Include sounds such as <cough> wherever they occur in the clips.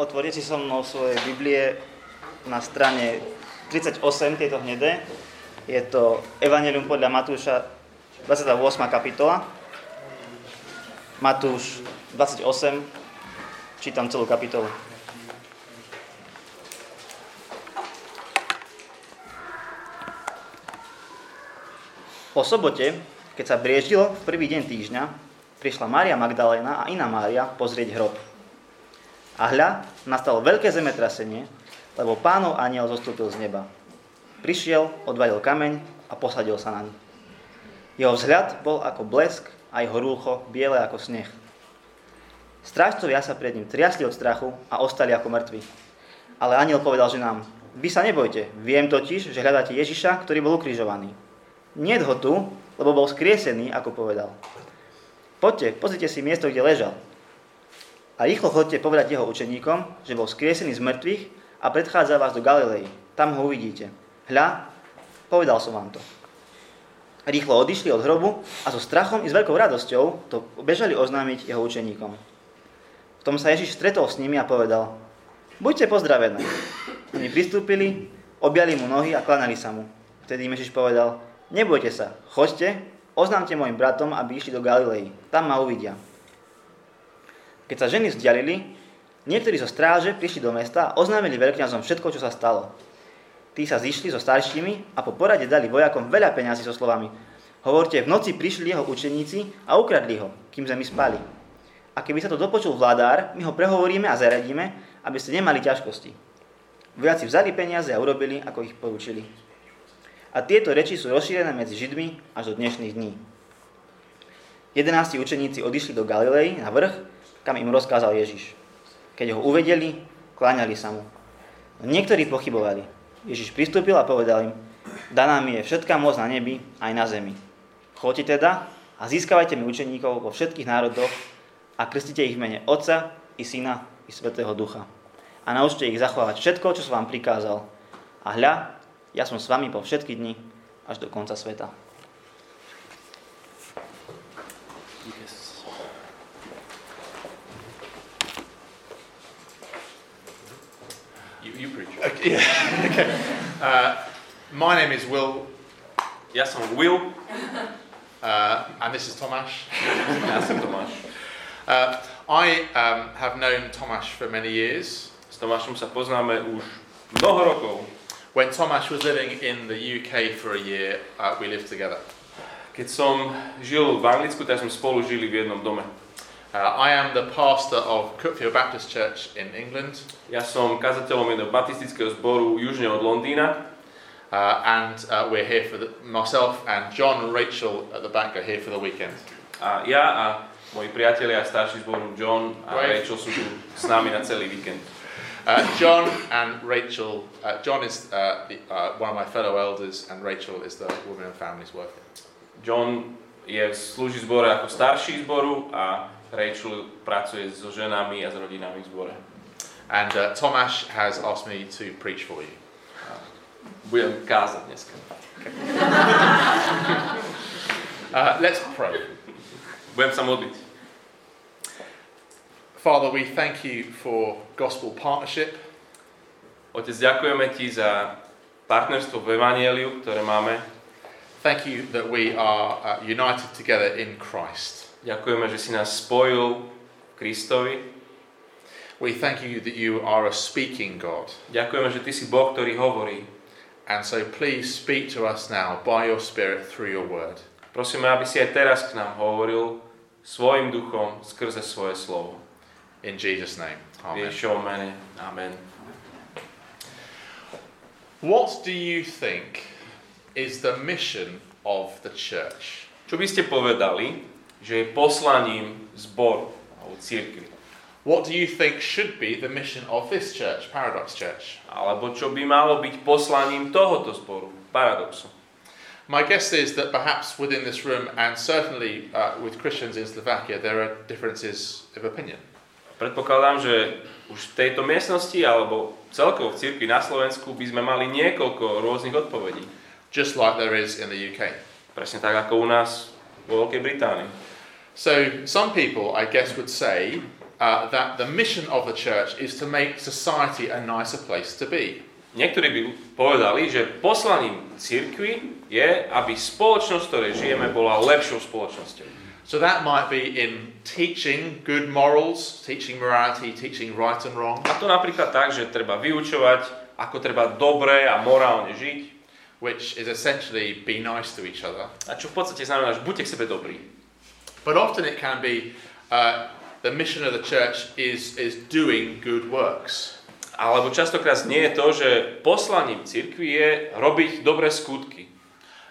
otvorite si so mnou svoje Biblie na strane 38, tieto hnedé. Je to Evangelium podľa Matúša, 28. kapitola. Matúš 28, čítam celú kapitolu. Po sobote, keď sa brieždilo v prvý deň týždňa, prišla Mária Magdaléna a iná Mária pozrieť hrob. A hľa, nastalo veľké zemetrasenie, lebo pánov aniel zostúpil z neba. Prišiel, odvalil kameň a posadil sa na ň. Jeho vzhľad bol ako blesk a jeho rúcho biele ako sneh. Strážcovia sa pred ním triasli od strachu a ostali ako mŕtvi. Ale aniel povedal ženám, vy sa nebojte, viem totiž, že hľadáte Ježiša, ktorý bol ukrižovaný. Nie ho tu, lebo bol skriesený, ako povedal. Poďte, pozrite si miesto, kde ležal. A rýchlo chodte povedať jeho učeníkom, že bol skriesený z mŕtvych a predchádza vás do Galilei. Tam ho uvidíte. Hľa, povedal som vám to. Rýchlo odišli od hrobu a so strachom i s veľkou radosťou to bežali oznámiť jeho učeníkom. V tom sa Ježiš stretol s nimi a povedal, buďte pozdravené. Oni pristúpili, objali mu nohy a klanali sa mu. Vtedy im Ježiš povedal, Nebojte sa, choďte, oznámte mojim bratom, aby išli do Galilei. Tam ma uvidia. Keď sa ženy vzdialili, niektorí zo stráže prišli do mesta a oznámili veľkňazom všetko, čo sa stalo. Tí sa zišli so staršími a po porade dali vojakom veľa peňazí so slovami Hovorte, v noci prišli jeho učeníci a ukradli ho, kým sme my spali. A keby sa to dopočul vládár, my ho prehovoríme a zaradíme, aby ste nemali ťažkosti. Vojaci vzali peniaze a urobili, ako ich poučili. A tieto reči sú rozšírené medzi Židmi až do dnešných dní. Jedenácti učeníci odišli do Galilei na vrch, kam im rozkázal Ježiš. Keď ho uvedeli, kláňali sa mu. Niektorí pochybovali. Ježiš pristúpil a povedal im, daná mi je všetká moc na nebi aj na zemi. Choďte teda a získavajte mi učeníkov vo všetkých národoch a krstite ich v mene Otca i Syna i Svetého Ducha. A naučte ich zachovať všetko, čo som vám prikázal. A hľa, ja som s vami po všetky dni až do konca sveta. You, preach. Okay, <laughs> yeah. okay. Uh, my name is Will. Yes, I'm Will. <laughs> Uh, and this is Tomasz. ja som Tomáš. Uh, I um, have known Tomasz for many years. S Tomášom sa poznáme už mnoho rokov. When Tomasz was living in the UK for a year, uh, we lived together. Keď som žil v Anglicku, tak sme spolu žili v jednom dome. Uh, I am the pastor of Cookfield Baptist Church in England. Ja som kazateľom jedného baptistického zboru južne od Londýna. Uh, and uh, we're here for the, myself and John and Rachel at the back are here for the weekend. A ja a moji priatelia a starší zboru John a Wait. Rachel sú tu s nami na celý víkend. Uh, John and Rachel, uh, John is uh, the, uh, one of my fellow elders, and Rachel is the woman and families worker. John je slúži zbore ako starší zboru a Rachel pracuje so ženami a s rodinami v zbore. And uh, Tomáš has asked me to preach for you. Budem kázať dneska. uh, let's pray. Budem sa modliť. Father, we thank you for gospel partnership. Otec, ďakujeme ti za partnerstvo v Evangeliu, ktoré máme. Thank you that we are uh, united together in Christ. Ďakujeme, že si nás spojil v Kristovi. We thank you that you are a speaking God. Ďakujeme, že ty si Boh, ktorý hovorí. And so please speak to us now by your spirit through your word. Prosíme, aby si aj teraz k nám hovoril svojim duchom skrze svoje slovo. In Jesus' name. Amen. Amen. What do you think is the mission of the church? Čo by ste povedali, že je poslaním zboru alebo církvy? What do you think should be the mission of this church, Paradox Church? Alebo čo by malo byť poslaním tohoto zboru, Paradoxu? My guess is that perhaps within this room and certainly uh, with Christians in Slovakia there are differences of opinion. Predpokladám, že už v tejto miestnosti alebo celkovo v cirkvi na Slovensku by sme mali niekoľko rôznych odpovedí. Just like there is in the UK. Presne tak ako u nás vo Veľkej Británii. So some people I guess would say uh, that the mission of the church is to make society a nicer place to be. Niektorí by povedali, že poslaním cirkvi je, aby spoločnosť, v ktorej žijeme, bola lepšou spoločnosťou. So that might be in teaching good morals, teaching morality, teaching right and wrong, A to napríklad tak, že treba vyučovať, ako treba dobre a morálne žiť. which is essentially be nice to each other. A čo v podstate znamená, že buďte k sebe dobrí. But often it can be uh, the mission of the church is, is doing good works. Alebo častokrát nie je to, že poslaním cirkvi je robiť dobré skutky.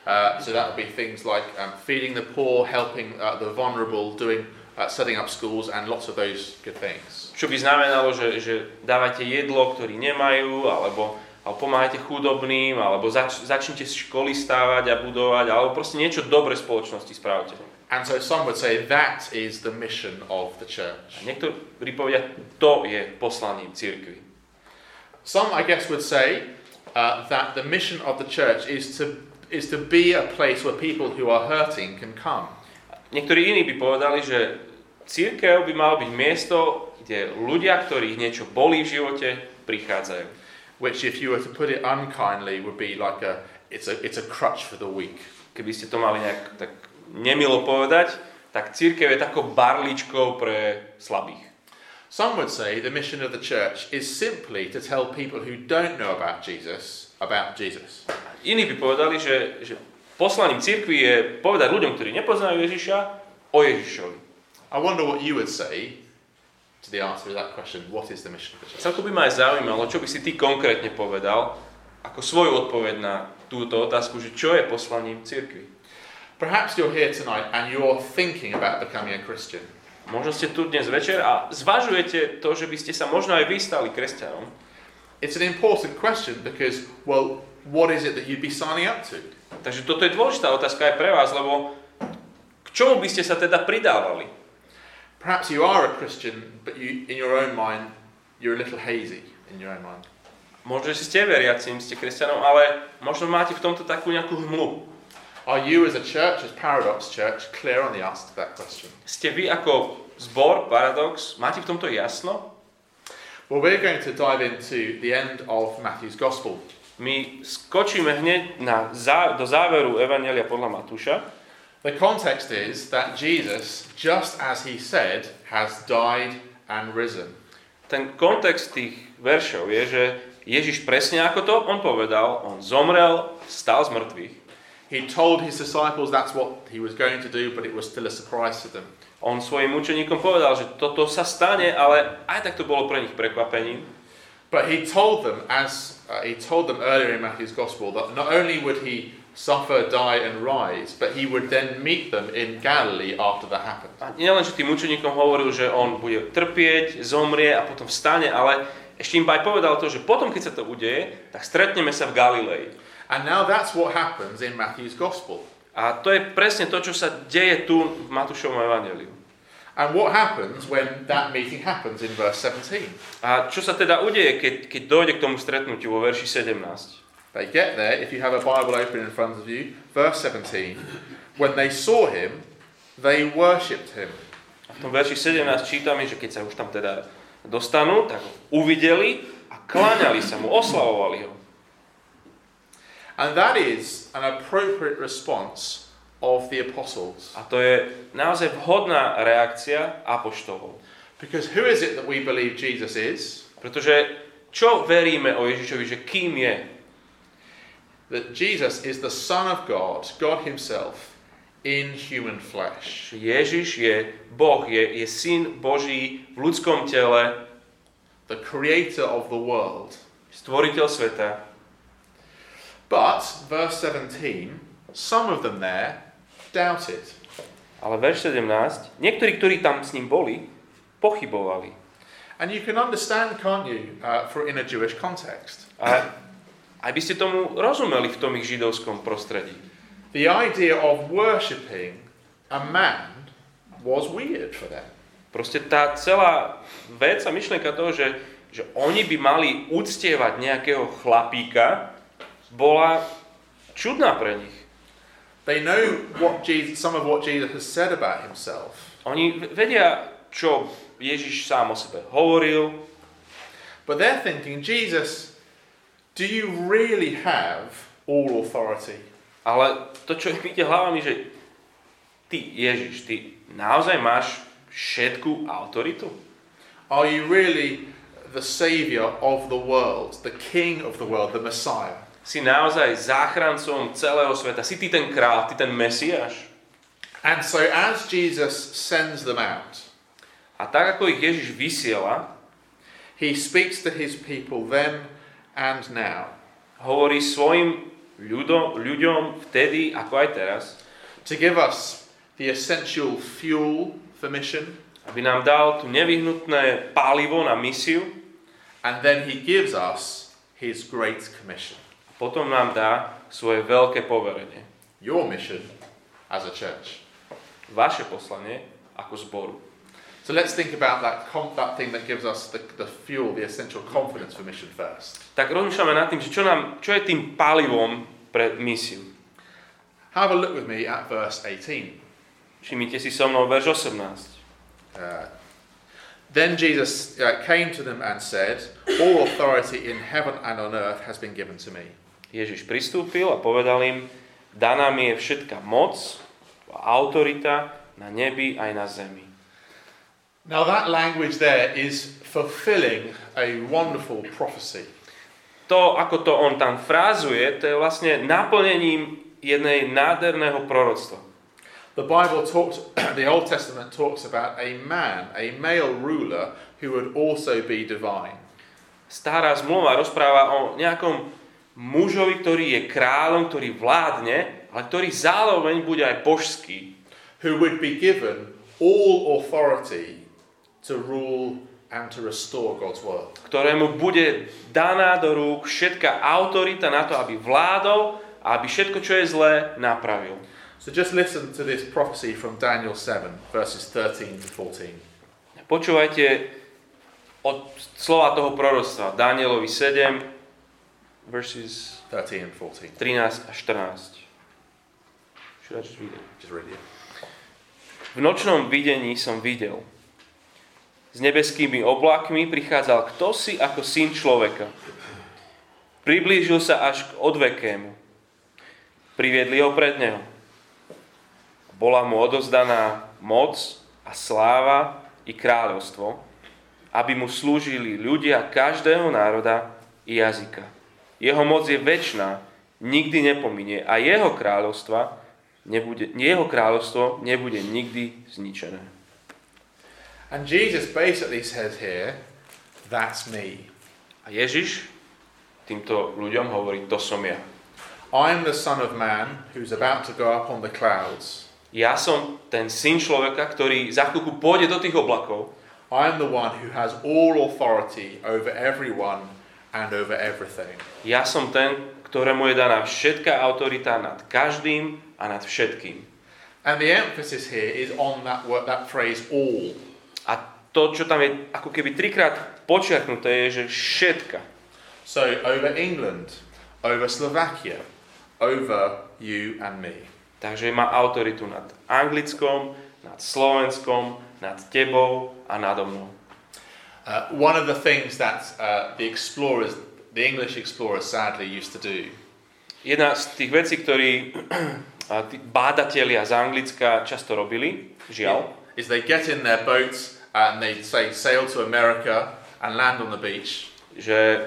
Uh, so that would be things like um, feeding the poor, helping uh, the vulnerable, doing, uh, setting up schools, and lots of those good things. Čo by znamenalo, že, že dávate jedlo, ktorí nemajú, alebo, alebo pomáhajte chudobným, alebo zač, začnite školy stávať a budovať, alebo proste niečo dobre spoločnosti spravte. And so some would say that is the mission of the A church. niektorí povedia, to je poslaním cirkvi. Some, I guess, would say uh, that the mission of the church is to, is to be a place where people who are hurting can come. Niektorí iní by povedali, že církev by malo byť miesto, kde ľudia, ktorých niečo bolí v živote, prichádzajú. Which, if you were to put it unkindly, would be like a it's a it's a crutch for the weak. Keby ste to mali nejak tak nemilo povedať, tak církev je takou barličkou pre slabých. Some would say the mission of the church is simply to tell people who don't know about Jesus about Jesus. Iní by povedali, že, že poslaním církvy je povedať ľuďom, ktorí nepoznajú Ježiša, o Ježišovi. I wonder what you would say to the answer to that question. What is the mission of the church? Celko by ma aj zaujímalo, čo by si ty konkrétne povedal, ako svoju odpoveď na túto otázku, že čo je poslaním církvy. Perhaps you're here tonight and you're thinking about becoming a Christian. Možno ste tu dnes večer a zvažujete to, že by ste sa možno aj vy stali kresťanom. It's an important question because, well, what is it that you'd be signing up to? Takže toto je dôležitá otázka aj pre vás, lebo k čomu by ste sa teda pridávali? Perhaps you are a Christian, but you, in your own mind, you're a little hazy in your own mind. Možno, že ste veriacím, ste kresťanom, ale možno máte v tomto takú nejakú hmlu. Are you, as a church, as Paradox Church, clear on the answer to that question? Ste vy ako zbor Paradox, máte v tomto jasno? Well, we're going to dive into the end of Matthew's Gospel. My skočíme hneď na do záveru Evangelia podľa Matúša. The context is that Jesus, just as he said, has died and risen. Ten kontext tých veršov je, že Ježiš presne ako to on povedal, on zomrel, stal z mŕtvych. He told his disciples that's what he was going to do, but it was still a surprise to them. On svojim učeníkom povedal, že toto sa stane, ale aj tak to bolo pre nich prekvapením. But he told them, as uh, he told them earlier in Matthew's Gospel, that not only would he suffer, die, and rise, but he would then meet them in Galilee after that happened. A nielen, že tým učeníkom hovoril, že on bude trpieť, zomrie a potom vstane, ale ešte im aj povedal to, že potom, keď sa to udeje, tak stretneme sa v Galilei. And now that's what happens in Matthew's Gospel. A to je presne to, čo sa deje tu v Matúšovom evangeliu. And what happens when that meeting happens in verse 17? A čo sa teda udeje, keď, keď dojde k tomu stretnutiu vo verši 17? They get there, if you have a Bible open in front of you, verse 17. When they saw him, they worshipped him. A v tom verši 17 čítame, že keď sa už tam teda dostanú, tak ho uvideli a kláňali sa mu, oslavovali ho. And that is an appropriate response of the apostles. A to je naozaj vhodná reakcia apoštolov. Because who is it that we believe Jesus is? Pretože čo veríme o Ježišovi, že kým je? That Jesus is the Son of God, God Himself, in human flesh. Ježiš je Boh, je, je syn Boží v ľudskom tele, the creator of the world. stvoriteľ sveta. But, verse 17, some of them there doubted. Ale verš 17, niektorí, ktorí tam s ním boli, pochybovali. And you can understand, can't you, uh, for in a Jewish context. A aj by ste tomu rozumeli v tom ich židovskom prostredí. The idea of worshipping a man was weird for them. Proste tá celá vec a myšlienka toho, že, že oni by mali uctievať nejakého chlapíka, bola čudná pre nich. They know what Jesus, some of what Jesus has said about himself. Oni vedia, čo Ježiš sám o sebe hovoril, But they're thinking, Jesus, do you really have all authority? ale to, čo ich ide hlavami, že ty, Ježiš, ty naozaj máš všetku autoritu? Are you really the Saviour of the world, the King of the world, the Messiah? Si naozaj záchrancom celého sveta, si ty ten král, ty ten Mesiáš? And so, as Jesus sends them out, A tak ako ich Ježiš vysiela, he speaks to his people then and now hovorí svojim ľuďom, ľuďom vtedy ako aj teraz, to give us the essential fuel for mission, aby nám dal tu nevyhnutné palivo na misiu, and then he gives us his great commission. Potom nám dá svoje veľké poverenie. Your mission as a church. Vaše poslanie ako zboru. So let's think about that, that thing that gives us the, the fuel, the essential confidence for mission first. Tak rozmýšľame nad tým, že čo, nám, čo je tým palivom pre misiu. Have a look with me at verse 18. Všimnite si so mnou verš 18. Uh, then Jesus uh, came to them and said, All authority in heaven and on earth has been given to me. Ježiš pristúpil a povedal im, daná mi je všetká moc a autorita na nebi aj na zemi. Now, that language there is fulfilling a wonderful prophecy. To, ako to on tam frázuje, to je vlastne naplnením jednej nádherného proroctva. The Bible talks, <clears throat> the Old Testament talks about a man, a male ruler, who would also be divine. Stará zmluva rozpráva o nejakom mužovi, ktorý je kráľom, ktorý vládne, ale ktorý zároveň bude aj božský. who would be given all authority to rule and to restore God's world. ktorému bude daná do rúk všetká autorita na to, aby vládol a aby všetko, čo je zlé, napravil. So just listen to this prophecy from Daniel 7, verses 13 to 14. Počúvajte od slova toho proroctva Danielovi 7, verses 13 and 14. 13 a 14. Should I just read it? Just read it. V nočnom videní som videl. S nebeskými oblakmi prichádzal kto si ako syn človeka. Priblížil sa až k odvekému. Priviedli ho pred neho. Bola mu odozdaná moc a sláva i kráľovstvo, aby mu slúžili ľudia každého národa i jazyka. Jeho moc je väčšiná, nikdy nepominie a jeho kráľovstva nebude, jeho kráľovstvo nebude nikdy zničené. And Jesus basically says here, that's me. A Ježiš týmto ľuďom hovorí, to som ja. I'm the Son of Man who's about to go up on the clouds. Ja som ten syn človeka, ktorý za chvíľku pôjde do tých oblakov. I'm the one who has all authority over everyone and over everything. Ja som ten, ktorému je daná všetká autorita nad každým a nad všetkým. And the emphasis here is on that word, that phrase all. A to, čo tam je ako keby trikrát počiarknuté, je, že všetka. So over England, over Slovakia, over you and me. Takže má autoritu nad Anglickom, nad Slovenskom, nad tebou a nado mnou. Uh, one of the things that uh, the explorers, the English explorers, sadly used to do Jedna z tých vecí, ktorí <clears throat> tí bádatelia z Anglicka často robili, žiaľ, is they get in their boats and they say sail to America and land on the beach. že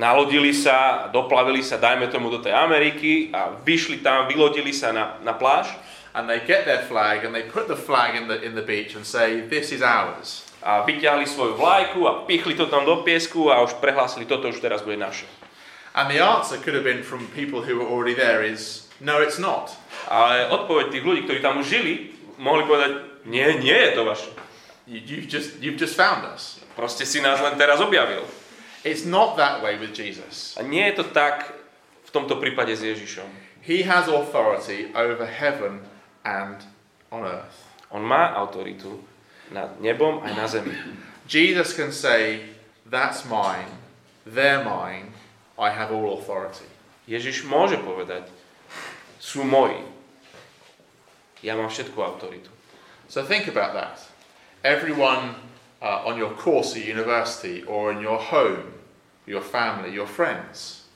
nalodili sa, doplavili sa, dajme tomu, do tej Ameriky a vyšli tam, vylodili sa na, na pláž And they get their flag and they put the flag in the, in the beach and say, This is ours. A vyťahli svoju vlajku a pichli to tam do piesku a už prehlásili, toto už teraz bude naše. And the answer could have been from people who were already there is, No, it's not. Ale odpoveď tých ľudí, ktorí tam už žili, mohli povedať, nie, nie je to vaše. You, you've, just, you've just found us. Proste si nás len teraz objavil. It's not that way with Jesus. A nie je to tak v tomto prípade s Ježišom. He has authority over heaven and on earth. On má autoritu nad nebom aj na zemi. Jesus can say, That's mine, they're mine, I have all authority. Ježiš môže povedať, sú moji. Ja mám všetku autoritu. So think about that. everyone uh, on your course at university or in your home, your family, your friends.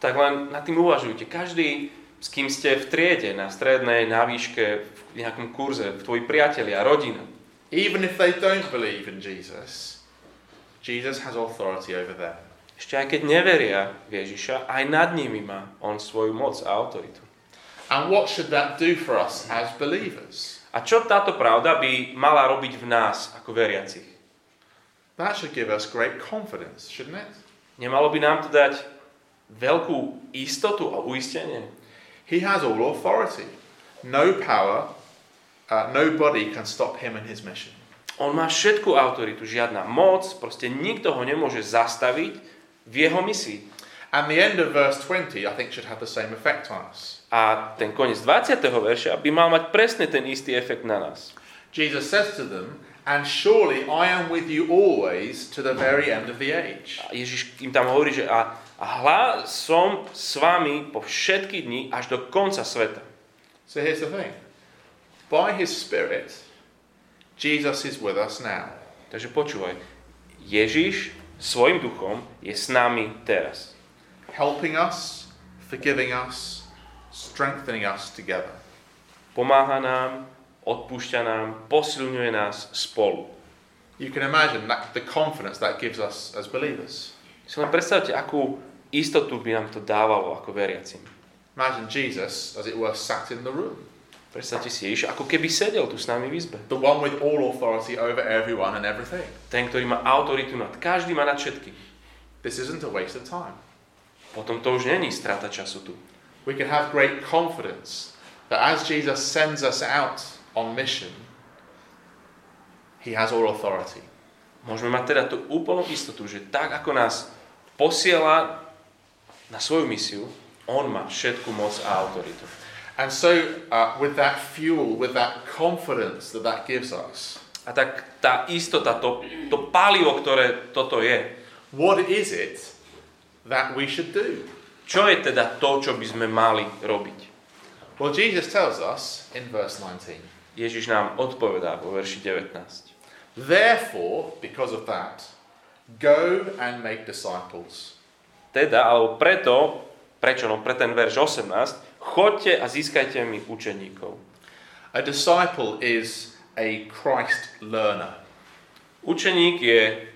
Tak len nad tým uvažujte. Každý, s kým ste v triede, na strednej, na výške, v nejakom kurze, v tvoji priatelia, rodina. Even if they don't believe in Jesus, Jesus has authority over them. Ešte aj keď neveria v Ježiša, aj nad nimi má on svoju moc a autoritu. And what should that do for us as believers? A čo táto pravda by mala robiť v nás ako veriacich? That should give us great confidence, shouldn't it? Nemalo by nám to dať veľkú istotu a uistenie? He has all authority. No power, uh, nobody can stop him and his mission. On má všetku autoritu, žiadna moc, proste nikto ho nemôže zastaviť v jeho misii. And the end of verse 20, I think, should have the same effect on us. A ten koniec 20. verša by mal mať presne ten istý efekt na nás. Jesus says to them, And surely I am with you always to the very end of the age. A Ježiš im tam hovorí, že a, a hľa som s vami po všetky dni až do konca sveta. So here's the thing by his Spirit, Jesus is with us now. Takže počúvaj, Ježiš svojim duchom je s nami teraz. helping us, forgiving us, strengthening us together. Pomáha nám, odpúšťa nám, posilňuje nás spolu. You can imagine that, the confidence that gives us as believers. Si len predstavte, akú istotu by nám to dávalo ako veriacim. Imagine Jesus, as it were, sat in the room, Predstavte si Ježiš, ako keby sedel tu s nami v izbe. the one with all authority over everyone and everything. Ten, ktorý má autoritu nad každým a nad všetkým. This isn't a waste of time. Potom to už není strata času tu. We can have great confidence that as Jesus sends us out on mission, he has all authority. Môžeme mať teda tú úplnú istotu, že tak ako nás posiela na svoju misiu, on má všetku moc a autoritu. And so, uh, with that fuel, with that confidence that that gives us, A tak tá istota, to, to palivo, ktoré toto je, what is it that we should do? čo je teda to, čo by sme mali robiť? Well, Jesus tells us in verse 19. Ježiš nám odpovedá vo verši 19. Therefore, because of that, go and make disciples. Teda, alebo preto, prečo, no pre ten verš 18, chodte a získajte mi učeníkov. A disciple is a Christ learner. Učeník je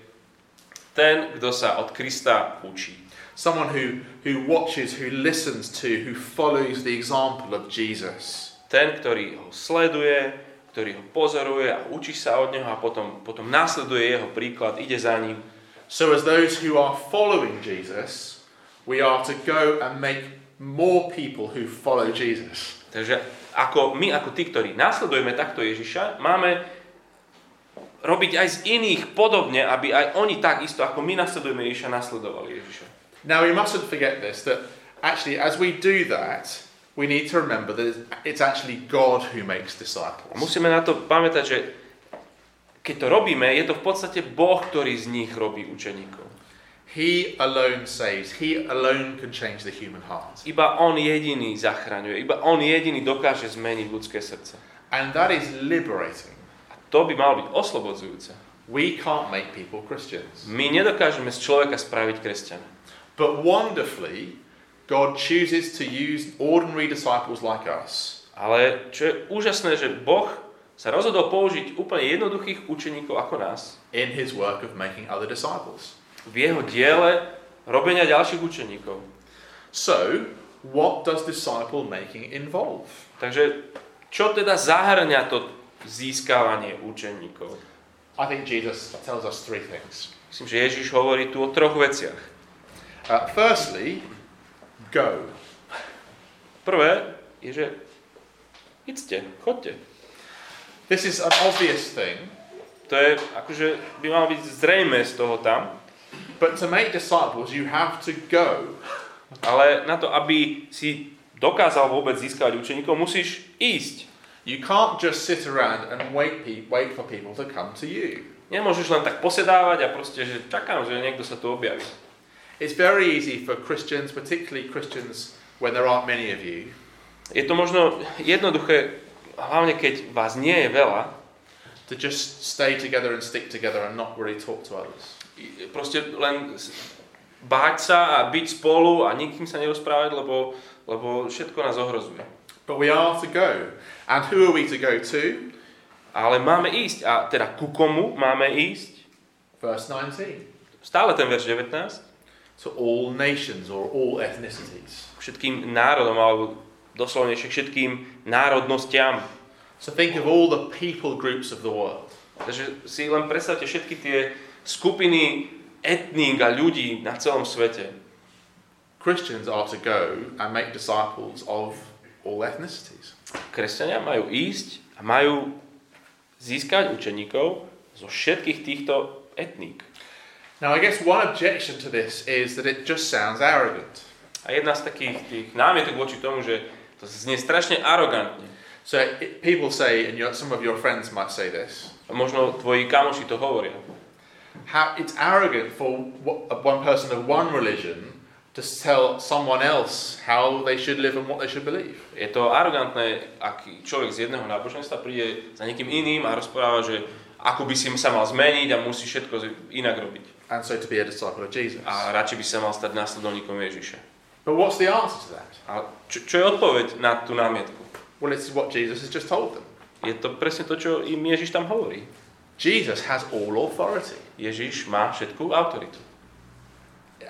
ten, kto sa od Krista učí. Someone who, who watches, who listens to, who follows the example of Jesus. Ten, ktorý ho sleduje, ktorý ho pozoruje a učí sa od neho a potom, potom následuje jeho príklad, ide za ním. So, as those who are following Jesus, we are to go and make more people who follow Jesus. Takže ako my, ako tí, ktorí následujeme takto Ježiša, máme robiť aj z iných podobne, aby aj oni takisto, ako my nasledujeme Ježiša, nasledovali Ježiša. Now, we mustn't forget this that actually, as we do that, we need to remember that it's actually God who makes A disciples. musíme na to pamätať, že keď to robíme, je to v podstate Boh, ktorý z nich robí učeníkov. He alone saves, He alone can change the human heart. Iba On jediný zachraňuje, iba On jediný dokáže zmeniť ľudské srdce. And that is liberating. A to by malo byť oslobodzujúce. We can't make people Christians. My nedokážeme z človeka spraviť kresťana. But wonderfully, God chooses to use ordinary disciples like us Ale čo je úžasné, že Boh sa rozhodol použiť úplne jednoduchých učeníkov ako nás in His work of making other disciples. V jeho diele robenia ďalších učeníkov. So, what does disciple making involve? Takže čo teda zahrňa to získavanie učeníkov? I think Jesus tells us three things. Myslím, že Ježiš hovorí tu o troch veciach. Uh, firstly, go. Prvé je, že idte, chodte. This is an obvious thing, To je, akože by malo byť zrejme z toho tam, but to make disciples, you have to go. ale na to, aby si dokázal vôbec získať učeníkov, musíš ísť. You can't just sit around and wait, pe- wait for people to come to you. Nemôžeš len tak posedávať a proste, že čakám, že niekto sa tu objaví. It's very easy for Christians, particularly Christians when there aren't many of you, Je to možno jednoduché, hlavne keď vás nie je veľa, to just stay together and stick together and not really talk to others. Proste len báť sa a byť spolu a nikým sa nerozprávať, lebo, lebo všetko nás ohrozuje. But we are to go. And who are we to go to? Ale máme ísť. A teda ku komu máme ísť? Verse 19. Stále ten verš 19. To all nations or all ethnicities. Všetkým národom, alebo doslovnejšie všetkým národnostiam. So think of all the people groups of the world. Takže si len predstavte všetky tie skupiny etník a ľudí na celom svete. Christians are to go and make disciples of all ethnicities. Kresťania majú ísť a majú získať učeníkov zo všetkých týchto etník. Now, I guess one objection to this is that it just sounds arrogant. A jedna z takých tých námietok voči tomu, že to znie strašne arogantne. So it, people say, and your, some of your friends might say this, A možno tvoji kamoši to hovoria. How it's arrogant for one person of one religion to tell someone else how they should live and what they should believe. Je to arogantné, ak človek z jedného náboženstva príde za niekým iným a rozpráva, že ako by si sa mal zmeniť a musí všetko inak robiť. And so to be a disciple of Jesus. A radšej by sa mal stať následovníkom Ježiša. But what's the answer to that? A čo, čo je odpoveď na tú námietku? Well, it's what Jesus has just told them. Je to presne to, čo im Ježiš tam hovorí. Jesus has all authority. Ježiš má všetkú autoritu.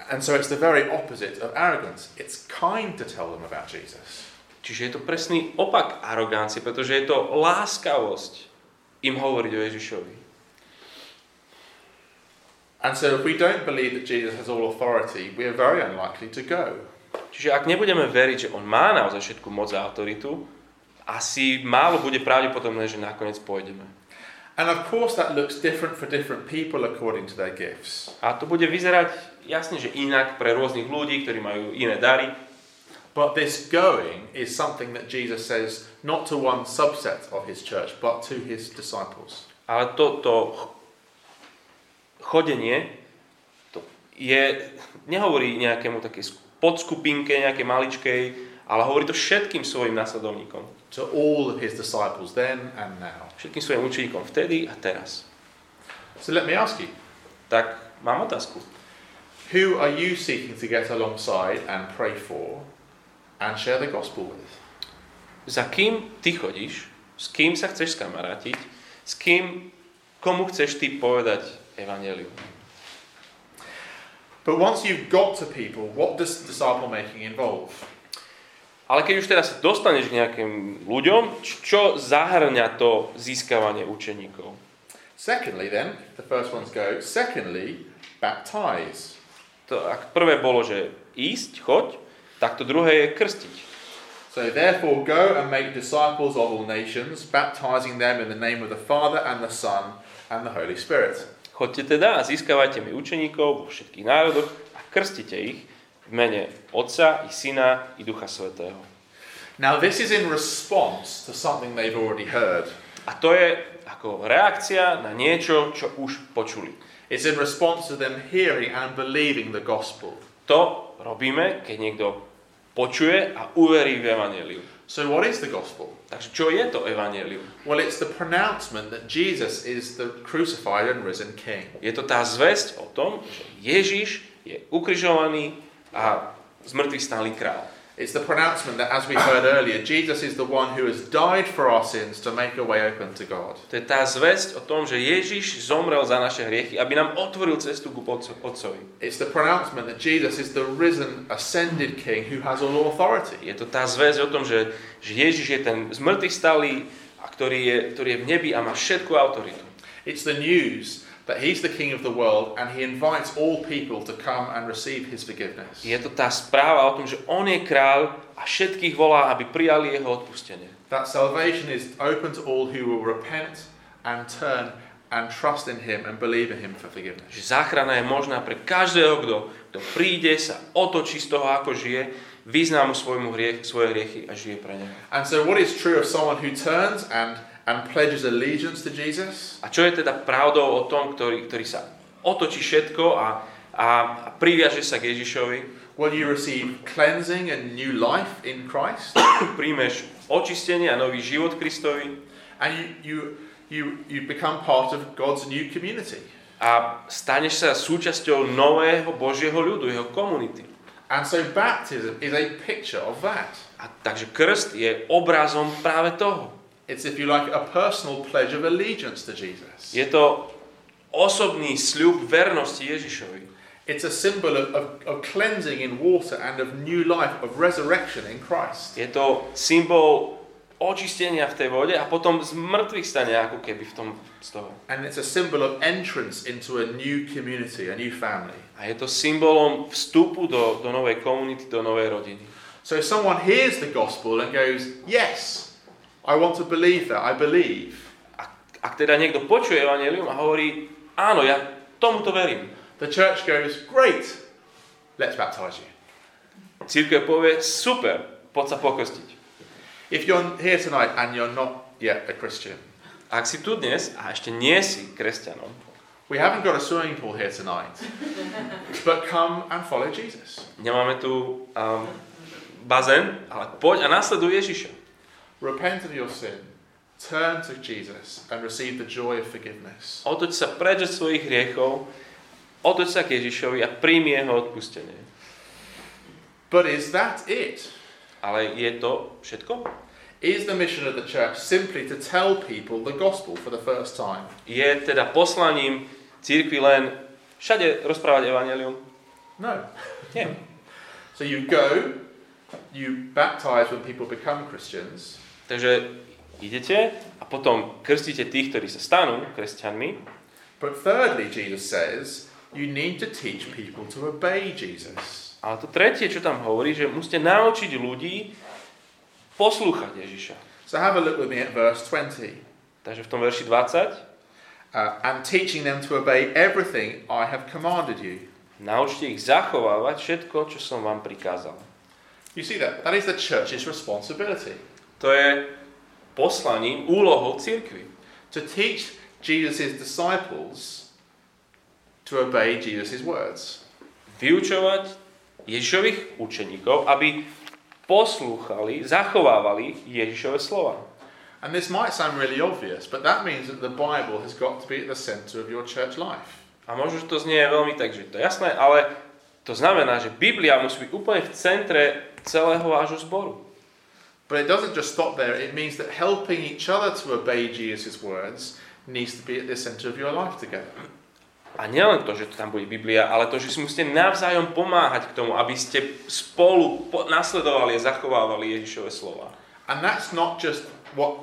And so it's the very opposite of arrogance. It's kind to tell them about Jesus. Čiže je to presný opak arogancie, pretože je to láskavosť im hovoriť o Ježišovi. And so if we don't believe that Jesus has all authority, we are very unlikely to go. Čiže ak nebudeme veriť, že on má naozaj všetku moc a autoritu, asi málo bude pravdepodobné, že nakoniec pôjdeme. And of course that looks different for different people according to their gifts. A to bude vyzerať jasne, že inak pre rôznych ľudí, ktorí majú iné dary. But this going is something that Jesus says not to one subset of his church, but to his disciples. Ale to, to ch- chodenie to je, nehovorí nejakému také podskupinke, nejaké maličkej, ale hovorí to všetkým svojim následovníkom. To all of his disciples then and now. Všetkým svojim učeníkom vtedy a teraz. So let me ask you Tak mám otázku. who are you seeking to get alongside and pray for and share the gospel with? Za kým ty chodíš? S kým sa chceš skamarátiť? S kým, komu chceš ty povedať evanelium? But once you've got to people, what does disciple making involve? Ale keď už teraz dostaneš k nejakým ľuďom, čo zahrňa to získavanie učeníkov? Secondly, then, the first ones go, secondly, baptize. To, ak prvé bolo, že ísť, choď, tak to druhé je krstiť. So therefore, go and make disciples of all nations, baptizing them in the name of the Father and the Son and the Holy Spirit. Choďte teda a získavajte mi učeníkov vo všetkých národoch a krstite ich v mene Otca i Syna i Ducha Svetého. Now, this is in response to something they've already heard. A to je ako reakcia na niečo, čo už počuli. It's in response to them hearing and believing the gospel. To robíme, keď niekto počuje a uverí v Evangeliu. So, what is the gospel? Takže čo je to Evangelium? Well, it's the pronouncement that Jesus is the crucified and risen King. Je to tá zväzť o tom, že Ježiš je ukrižovaný a zmrtvý stály král. It's the pronouncement that, as we heard earlier, Jesus is the one who has died for our sins to make a way open to God. To je tá zväzť o tom, že Ježiš zomrel za naše hriechy, aby nám otvoril cestu ku Otco- Otcovi. It's the pronouncement that Jesus is the risen, ascended King who has all authority. Je to tá zväzť o tom, že, že Ježiš je ten zmrtvý stalý, a ktorý je, ktorý je v nebi a má všetku autoritu. It's the news that he's the King of the world and he invites all people to come and receive his forgiveness. Je to tá správa o tom, že On je kráľ a všetkých volá, aby prijali Jeho odpustenie. That salvation is open to all who will repent and turn and trust in him and believe in him for forgiveness. Že záchrana je možná pre každého, kto, kto príde, sa otočí z toho, ako žije, vyzná mu svojmu hriech, svoje hriechy a žije pre neho. And so, what is true of someone who turns and, and pledges allegiance to Jesus? A čo je teda pravdou o tom, ktorý, ktorý sa otočí všetko a, a, priviaže sa k Ježišovi? Will you receive cleansing and new life in Christ? <coughs> Príjmeš očistenie a nový život Kristovi And you, you, you, you become part of God's new community. A staneš sa súčasťou nového Božieho ľudu, jeho komunity. And so baptism is a picture of that. A takže krst je obrazom práve toho. It's, if you like, a personal pledge of allegiance to Jesus. Je to osobný sľub vernosti Ježišovi. It's a symbol of, of, of cleansing in water and of new life, of resurrection in Christ. Je to symbol očistenia v tej vode a potom z mŕtvych stane ako keby v tom z toho. And it's a symbol of entrance into a new community, a new family. A je to symbolom vstupu do, do novej komunity, do novej rodiny. So if someone hears the gospel and goes, Yes, I want to believe that, I believe, Ak, ak teda niekto počuje evanelium a hovorí, áno, ja tomuto verím. the church goes, Great, let's baptize you. Církev povie, super, poď sa pokrstiť. If you're here tonight and you're not yet a Christian, Ak si tu dnes a ešte nie si kresťanom, we haven't got a swimming pool here tonight, but come and follow Jesus. nemáme tu um, bazén, ale poď a následuj Ježiša. Repent of your sin, turn to Jesus, and receive the joy of forgiveness. Otoď sa preč od svojich hriechov, otoď sa k Ježišovi a príjmi jeho odpustenie. But is that it? Ale je to všetko? Is the mission of the church simply to tell people the gospel for the first time? Je teda poslaním církvy len všade rozprávať evanelium? No. Nie. <laughs> So you go, you baptize when people become Christians, Takže idete a potom krstíte tých, ktorí sa stanú kresťanmi. but thirdly, Jesus says, you need to teach people to obey Jesus. Ale to tretie, čo tam hovorí, že musíte naučiť ľudí poslúchať Ježiša. So have a look with me at verse 20. Takže v tom verši 20 Uh, and teaching them to obey everything I have commanded you. naučte ich zachovávať všetko, čo som vám prikázal. You see that? That is the church's responsibility. To je poslaním, úlohou církvy. To teach Jesus' disciples to obey Jesus' words. Vyučovať Ježišových učeníkov, aby poslúchali, zachovávali Ježišove slova. And this might sound really obvious, but that means that the Bible has got to be at the center of your church life. A možno, že to znie veľmi tak, že to je jasné, ale to znamená, že Biblia musí byť úplne v centre celého vášho zboru. But it doesn't just stop there, it means that helping each other to obey Jesus' words needs to be at the center of your life together. A nielen to, že to tam bude Biblia, ale to, že si musíte navzájom pomáhať k tomu, aby ste spolu po- nasledovali a zachovávali Ježišove slova. And that's not just what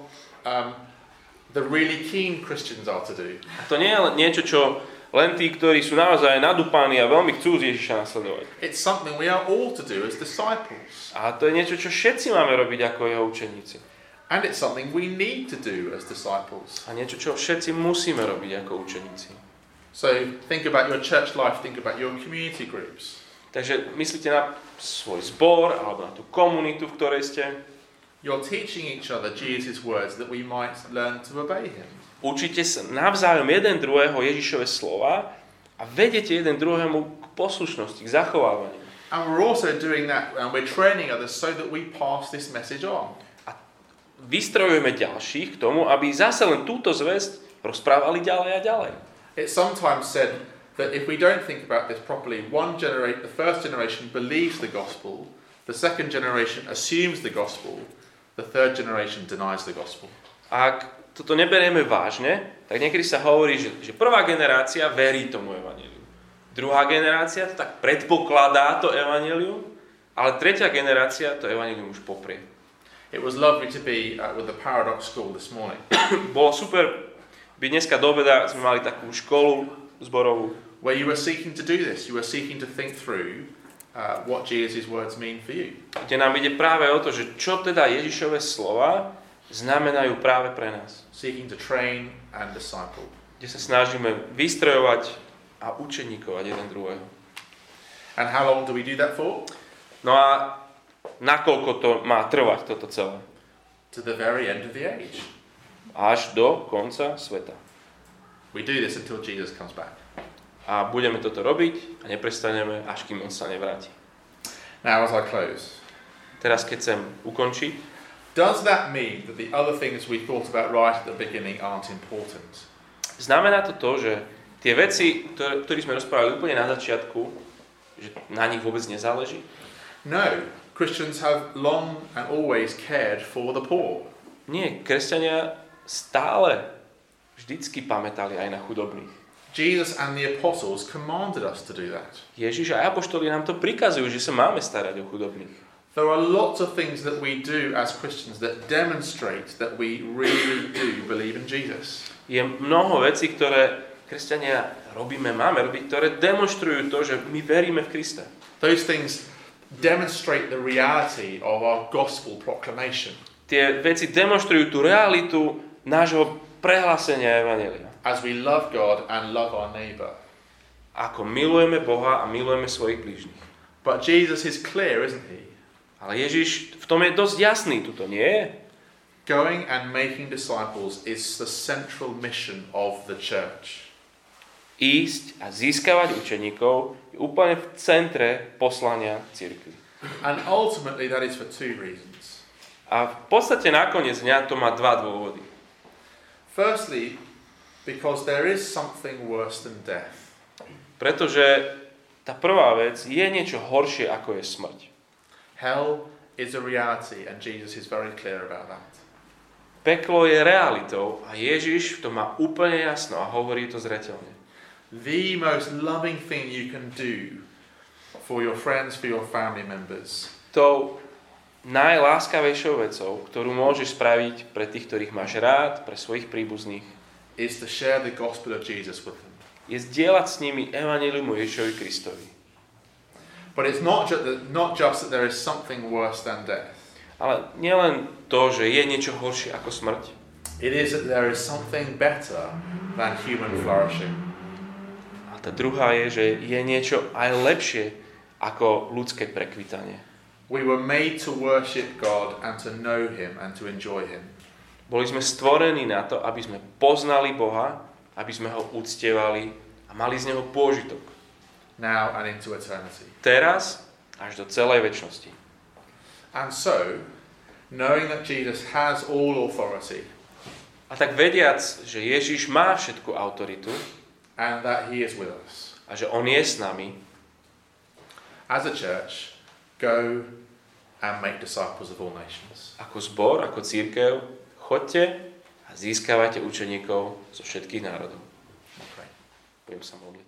um, the really keen Christians are to do. A to nie je niečo, čo len tí, ktorí sú naozaj nadúpaní a veľmi chcú Ježiša nasledovať. It's something we are all to do as disciples. A to je niečo, čo všetci máme robiť ako jeho učeníci. And it's something we need to do as disciples. A niečo, čo všetci musíme robiť ako učeníci. So think about your church life, think about your community groups. Takže myslíte na svoj zbor alebo na tú komunitu, v ktorej ste. You're teaching each other Jesus' words that we might learn to obey him. Učíte sa navzájom jeden druhého Ježišove slova a vedete jeden druhému k poslušnosti, k zachovávaniu. And we're also doing that and we're training others so that we pass this message on. Vystrojujeme ďalších k tomu, aby zase len túto zväzť rozprávali ďalej a ďalej. It's sometimes said that if we don't think about this properly, one generation, the first generation believes the gospel, the second generation assumes the gospel, the third generation denies the gospel. Ak toto neberieme vážne, tak niekedy sa hovorí, že, že prvá generácia verí tomu evaneliu. Druhá generácia to tak predpokladá to evanelium, ale tretia generácia to evanelium už poprie. It was lovely to be uh, with the Paradox School this morning. <coughs> Bolo super byť dneska do obeda, sme mali takú školu zborovú, where you were seeking to do this. You were seeking to think through uh, what Jesus' words mean for you. kde nám ide práve o to, že čo teda Ježišove slova znamenajú práve pre nás. Seeking to train and disciple. Kde sa snažíme vystrojovať a učeníkovať jeden druhého. And how long do we do that for? No a nakoľko to má trvať toto celé? To the very end of the age. Až do konca sveta. We do this until Jesus comes back. A budeme toto robiť a neprestaneme, až kým on sa nevráti. Now, as I close, Teraz, keď chcem ukončiť, Does that mean that the other things we thought about right at the beginning aren't important? Znamená to to, že tie veci, ktoré, ktoré sme rozprávali úplne na začiatku, že na nich vôbec nezáleží? No. Christians have long and always cared for the poor. Nie, kresťania stále vždycky pamätali aj na chudobných. Jesus and the apostles commanded us to do that. Ježiš a apoštoli nám to prikazujú, že sa máme starať o chudobných. There are lots of things that we do as Christians that demonstrate that we really do believe in Jesus. Je mnoho vecí, ktoré kresťania robíme, máme robiť, ktoré demonstrujú to, že my veríme v Krista. Those things demonstrate the reality of our gospel proclamation. Tie veci demonstrujú tú realitu nášho prehlásenia Evangelia. As we love God and love our neighbor. Ako milujeme Boha a milujeme svojich blížnych. But Jesus is clear, isn't he? Ale Ježiš v tom je dosť jasný, tuto nie je. Going and making disciples is the central mission of the church. Ísť a získavať učeníkov je úplne v centre poslania cirkvi. And ultimately that is for two reasons. A v podstate nakoniec dňa to má dva dôvody. Firstly, because there is something worse than death. Pretože tá prvá vec je niečo horšie ako je smrť. Hell is a reality and Jesus is very clear about that. Peklo je realitou a Ježiš v tom má úplne jasno a hovorí to zreteľne. The most loving thing you can do for your friends, for your family members, Tou najláskavejšou vecou, ktorú môžeš spraviť pre tých, ktorých máš rád, pre svojich príbuzných, is to share the gospel of Jesus with them. je zdieľať s nimi Evangelium o Ježišovi Kristovi. But it's not, ju- that, not just that there is something worse than death. Ale nielen to, že je niečo horšie ako smrť, It is that there is something better than human flourishing. a tá druhá je, že je niečo aj lepšie ako ľudské prekvitanie. We were made to worship God and to know Him and to enjoy Him. Boli sme stvorení na to, aby sme poznali Boha, aby sme ho uctievali a mali z neho pôžitok. Now and into eternity. Teraz až do celej väčšnosti. And so, knowing that Jesus has all authority A tak vediac, že Ježiš má všetku autoritu and that He is with us, a že On je s nami, as a church, go and make disciples of all nations. ako zbor, ako církev, chodte a získavajte učeníkov zo všetkých národov. Okay. Budem sa modliť.